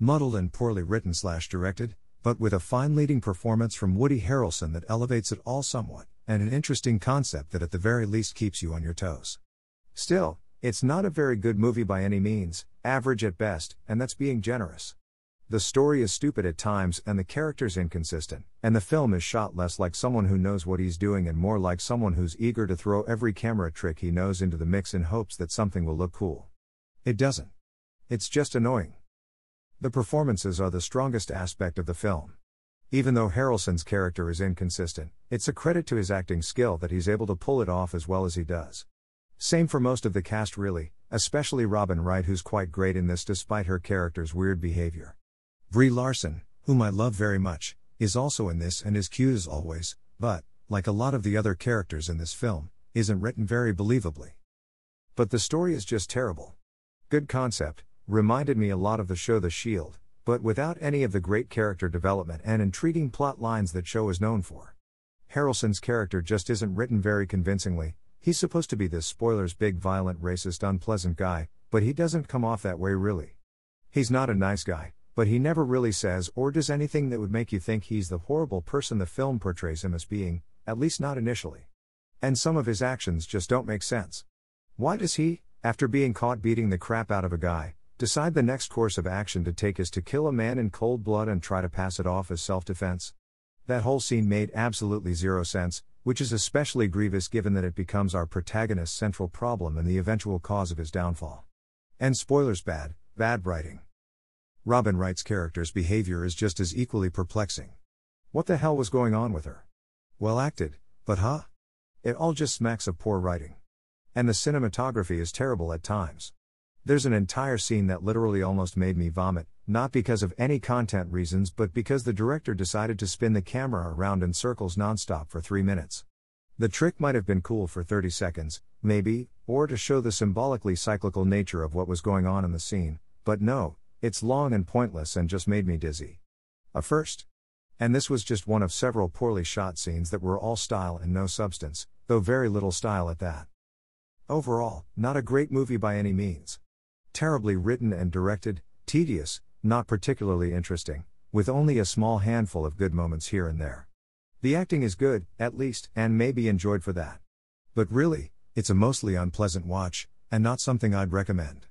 Muddled and poorly written slash directed, but with a fine leading performance from Woody Harrelson that elevates it all somewhat, and an interesting concept that at the very least keeps you on your toes. Still, it's not a very good movie by any means, average at best, and that's being generous. The story is stupid at times and the characters inconsistent, and the film is shot less like someone who knows what he's doing and more like someone who's eager to throw every camera trick he knows into the mix in hopes that something will look cool. It doesn't. It's just annoying. The performances are the strongest aspect of the film. Even though Harrelson's character is inconsistent, it's a credit to his acting skill that he's able to pull it off as well as he does. Same for most of the cast, really, especially Robin Wright, who's quite great in this despite her character's weird behavior. Brie Larson, whom I love very much, is also in this and is cute as always, but, like a lot of the other characters in this film, isn't written very believably. But the story is just terrible. Good concept, reminded me a lot of the show The Shield, but without any of the great character development and intriguing plot lines that show is known for. Harrelson's character just isn't written very convincingly, he's supposed to be this spoilers big violent racist unpleasant guy, but he doesn't come off that way really. He's not a nice guy, but he never really says or does anything that would make you think he's the horrible person the film portrays him as being, at least not initially. And some of his actions just don't make sense. Why does he, after being caught beating the crap out of a guy, decide the next course of action to take is to kill a man in cold blood and try to pass it off as self defense. That whole scene made absolutely zero sense, which is especially grievous given that it becomes our protagonist's central problem and the eventual cause of his downfall. And spoilers bad, bad writing. Robin Wright's character's behavior is just as equally perplexing. What the hell was going on with her? Well acted, but huh? It all just smacks of poor writing. And the cinematography is terrible at times. There's an entire scene that literally almost made me vomit, not because of any content reasons but because the director decided to spin the camera around in circles nonstop for three minutes. The trick might have been cool for 30 seconds, maybe, or to show the symbolically cyclical nature of what was going on in the scene, but no, it's long and pointless and just made me dizzy. A first. And this was just one of several poorly shot scenes that were all style and no substance, though very little style at that. Overall, not a great movie by any means terribly written and directed, tedious, not particularly interesting, with only a small handful of good moments here and there. The acting is good, at least, and may be enjoyed for that. But really, it's a mostly unpleasant watch, and not something I'd recommend.